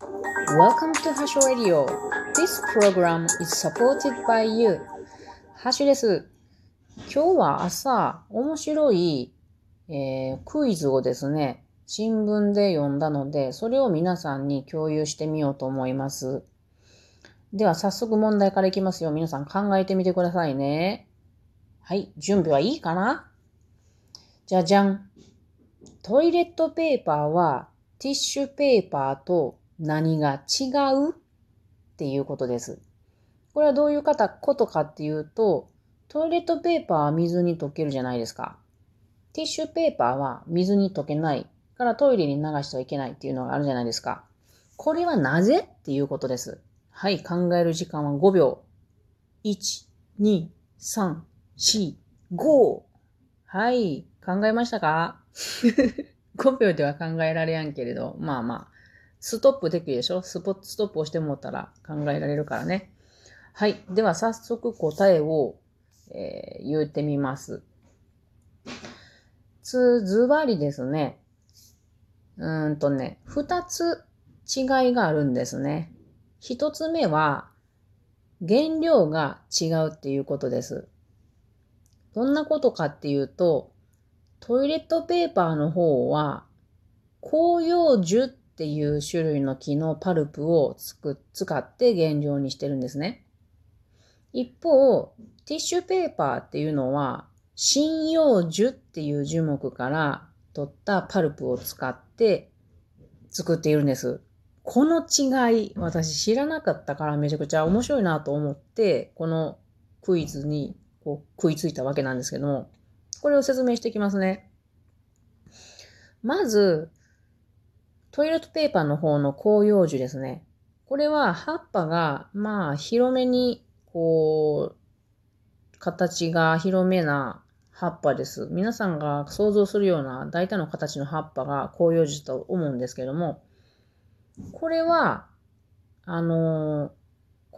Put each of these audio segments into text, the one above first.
Welcome to Hash Radio. This program is supported by you. ハッシュです。今日は朝、面白い、えークイズをですね、新聞で読んだので、それを皆さんに共有してみようと思います。では早速問題からいきますよ。皆さん考えてみてくださいね。はい、準備はいいかな？じゃじゃん。トイレットペーパーはティッシュペーパーと何が違うっていうことです。これはどういう方ことかっていうと、トイレットペーパーは水に溶けるじゃないですか。ティッシュペーパーは水に溶けないからトイレに流してはいけないっていうのがあるじゃないですか。これはなぜっていうことです。はい、考える時間は5秒。1、2、3、4、5。はい、考えましたか ?5 秒では考えられやんけれど、まあまあ、ストップできるでしょ？スポストップをしてもったら考えられるからね。はい。では早速答えを、えー言ってみます。つ、ずばりですね。うんとね、二つ違いがあるんですね。一つ目は、原料が違うっていうことです。どんなことかっていうと、トイレットペーパーの方は、広葉樹っていう種類の木のパルプをつく使って原料にしてるんですね。一方、ティッシュペーパーっていうのは、針葉樹っていう樹木から取ったパルプを使って作っているんです。この違い、私知らなかったからめちゃくちゃ面白いなと思って、このクイズにこう食いついたわけなんですけども、これを説明していきますね。まず、トイレットペーパーの方の広葉樹ですね。これは葉っぱが、まあ、広めに、こう、形が広めな葉っぱです。皆さんが想像するような大体の形の葉っぱが広葉樹と思うんですけども、これは、あのー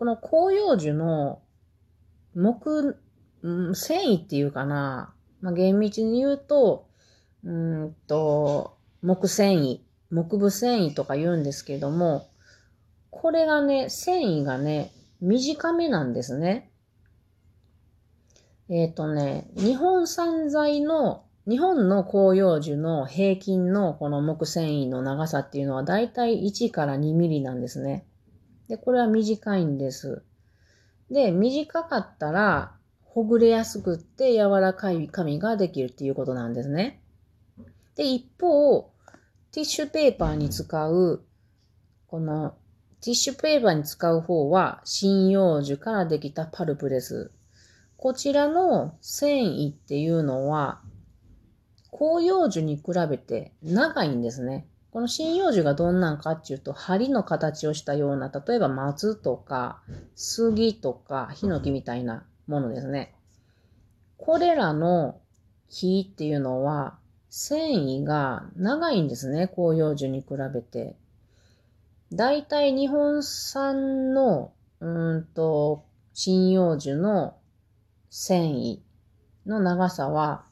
この広葉樹の木、繊維っていうかな、まあ、厳密に言うと、うんと、木繊維、木部繊維とか言うんですけども、これがね、繊維がね、短めなんですね。えっ、とね、日本産材の、日本の広葉樹の平均のこの木繊維の長さっていうのはだいたい1から2ミリなんですね。で、これは短いんです。で、短かったら、ほぐれやすくって柔らかい紙ができるっていうことなんですね。で、一方、ティッシュペーパーに使う、この、ティッシュペーパーに使う方は、針葉樹からできたパルプです。こちらの繊維っていうのは、広葉樹に比べて長いんですね。この針葉樹がどんなんかっていうと、針の形をしたような、例えば松とか、杉とか、ヒノキみたいなものですね。これらの木っていうのは、繊維が長いんですね、広葉樹に比べて。だいたい日本産の、うんと、針葉樹の繊維の長さは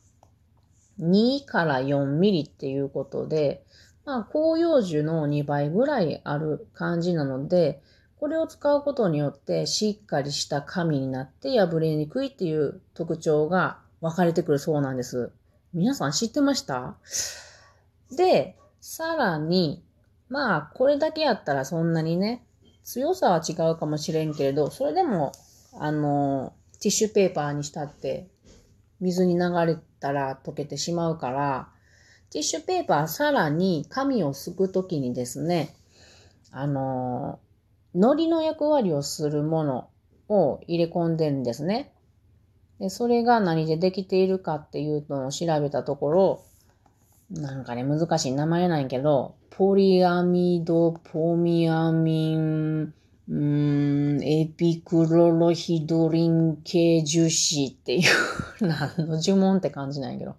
2から4ミリっていうことで、まあ、広葉樹の2倍ぐらいある感じなので、これを使うことによってしっかりした紙になって破れにくいっていう特徴が分かれてくるそうなんです。皆さん知ってました？で、さらに、まあ、これだけやったらそんなにね、強さは違うかもしれんけれど、それでも、あの、ティッシュペーパーにしたって、水に流れたら溶けてしまうから、ティッシュペーパーさらに紙をすくときにですね、あの、糊の役割をするものを入れ込んでるんですね。で、それが何でできているかっていうのを調べたところ、なんかね、難しい名前なんやけど、ポリアミド、ポミアミン、うん、エピクロロヒドリン系樹脂っていう、何の呪文って感じなんやけど。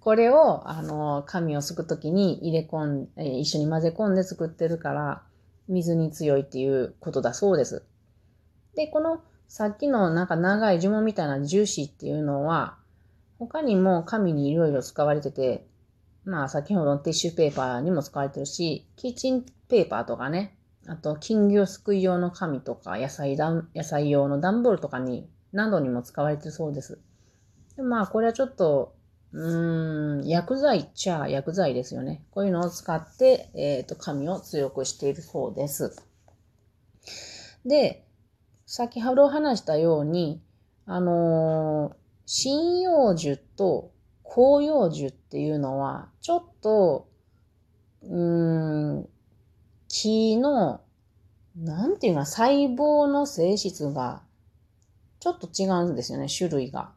これを、あの、紙をすくときに入れ込ん、え一緒に混ぜ込んで作ってるから、水に強いっていうことだそうです。で、この、さっきのなんか長い呪文みたいな樹脂っていうのは、他にも紙にいろいろ使われてて、まあ先ほどのティッシュペーパーにも使われてるし、キッチンペーパーとかね、あと金魚すくい用の紙とか野菜だ野菜用の段ボールとかになどにも使われてそうです。でまあこれはちょっとうーん、薬剤っちゃ薬剤ですよね。こういうのを使って、えっ、ー、と、紙を強くしているそうです。で、先ほど話したように、あの、針葉樹と広葉樹っていうのは、ちょっと、うーん、木の、なんていうか、細胞の性質が、ちょっと違うんですよね、種類が。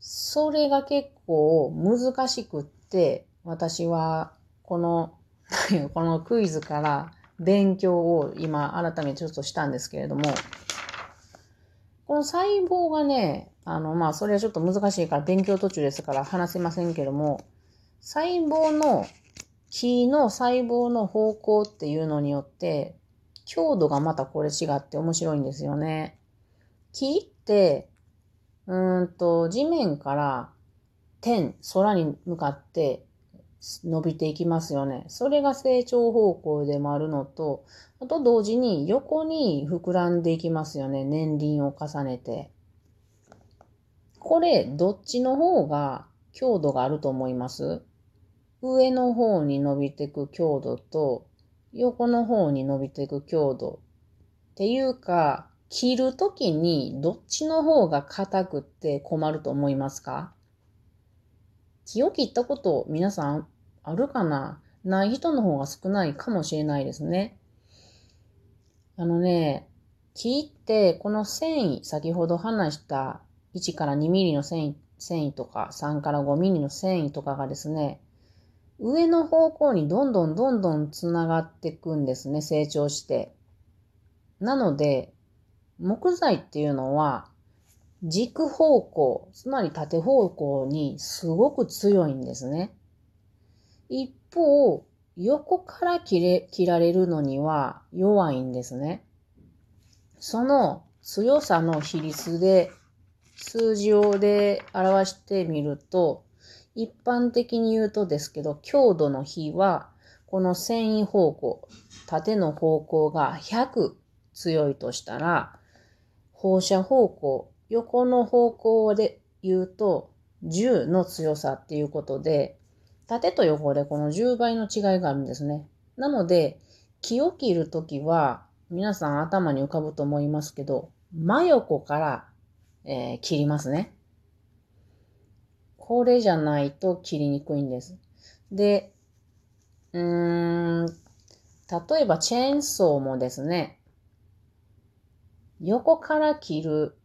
それが結構難しくって、私はこの、このクイズから勉強を今改めてちょっとしたんですけれども、この細胞がね、あの、まあ、それはちょっと難しいから勉強途中ですから話せませんけども、細胞の、木の細胞の方向っていうのによって、強度がまたこれ違って面白いんですよね。木ってうんと、地面から天、空に向かって伸びていきますよね。それが成長方向でもあるのと、あと同時に横に膨らんでいきますよね。年輪を重ねて。これ、どっちの方が強度があると思います？上の方に伸びていく強度と、横の方に伸びていく強度。っていうか、切るときにどっちの方が硬くって困ると思いますか？木を切ったこと皆さんあるかな？ない人の方が少ないかもしれないですね。あのね、木ってこの繊維、先ほど話した1から2ミリの繊維繊維とか3から5ミリの繊維とかがですね、上の方向にどんどんどんどんつながっていくんですね、成長して。なので、木材っていうのは軸方向、つまり縦方向にすごく強いんですね。一方、横から切れ切られるのには弱いんですね。その強さの比率で数字をで表してみると、一般的に言うとですけど、強度の比は、この繊維方向、縦の方向が100強いとしたら、放射方向、横の方向で言うと10の強さっていうことで、縦と横でこの10倍の違いがあるんですね。なので、木を切るときは、皆さん頭に浮かぶと思いますけど、真横から、えー、切りますね。これじゃないと切りにくいんです。で、うーん、例えばチェーンソーもですね、横から切る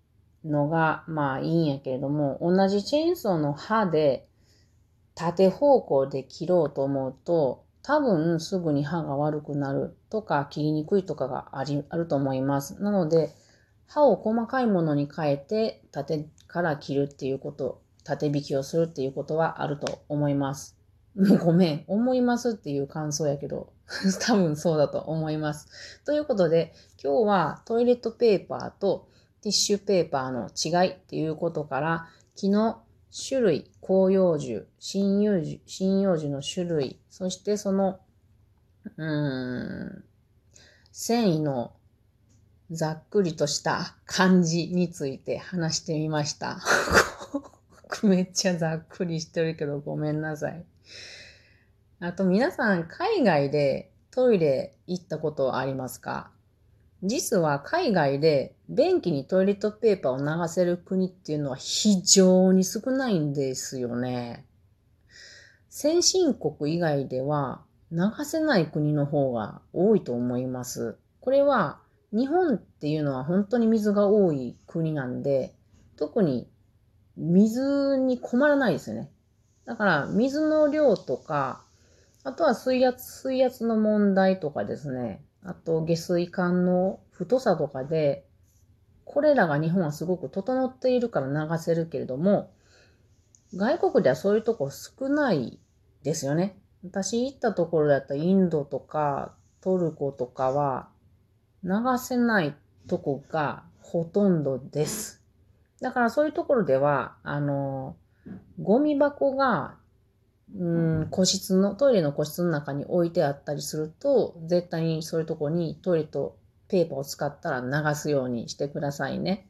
のがまあいいんやけれども、同じチェーンソーの刃で縦方向で切ろうと思うと、多分すぐに刃が悪くなるとか切りにくいとかがありあると思います。なので、刃を細かいものに変えて縦から切るっていうこと、縦引きをするっていうことはあると思います。ごめん、思いますっていう感想やけど、多分そうだと思います。ということで、今日はトイレットペーパーとティッシュペーパーの違いっていうことから、木の種類、広葉樹、針葉樹、針葉樹の種類、そしてその、うーん、繊維のざっくりとした感じについて話してみました。めっちゃざっくりしてるけどごめんなさい。あと皆さん海外でトイレ行ったことありますか？実は海外で便器にトイレットペーパーを流せる国っていうのは非常に少ないんですよね。先進国以外では流せない国の方が多いと思います。これは日本っていうのは本当に水が多い国なんで、特に水に困らないですよね。だから水の量とかあとは水圧、水圧の問題とかですね。あと下水管の太さとかで、これらが日本はすごく整っているから流せるけれども、外国ではそういうとこ少ないですよね。私行ったところだったらインドとかトルコとかは流せないとこがほとんどです。だからそういうところでは、あの、ゴミ箱がうん、個室の、トイレの個室の中に置いてあったりすると、絶対にそういうとこにトイレとペーパーを使ったら流すようにしてくださいね。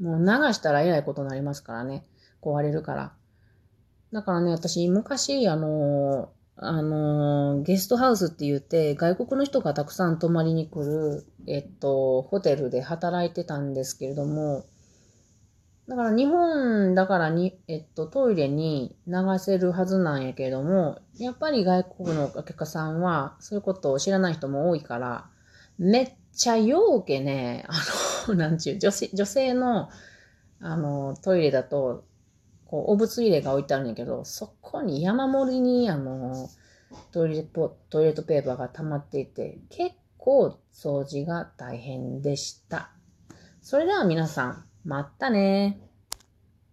もう流したらえらいことになりますからね。壊れるから。だからね、私、昔、あの、あの、ゲストハウスって言って、外国の人がたくさん泊まりに来る、えっと、ホテルで働いてたんですけれども、だから日本だからに、えっと、トイレに流せるはずなんやけれども、やっぱり外国のお客さんはそういうことを知らない人も多いから、めっちゃようけね、あの、なんちゅう、女性、女性の、あの、トイレだと、こう、お物入れが置いてあるんやけど、そこに山盛りに、あの、トイレポトイレットペーパーが溜まっていて、結構掃除が大変でした。それでは皆さん、またね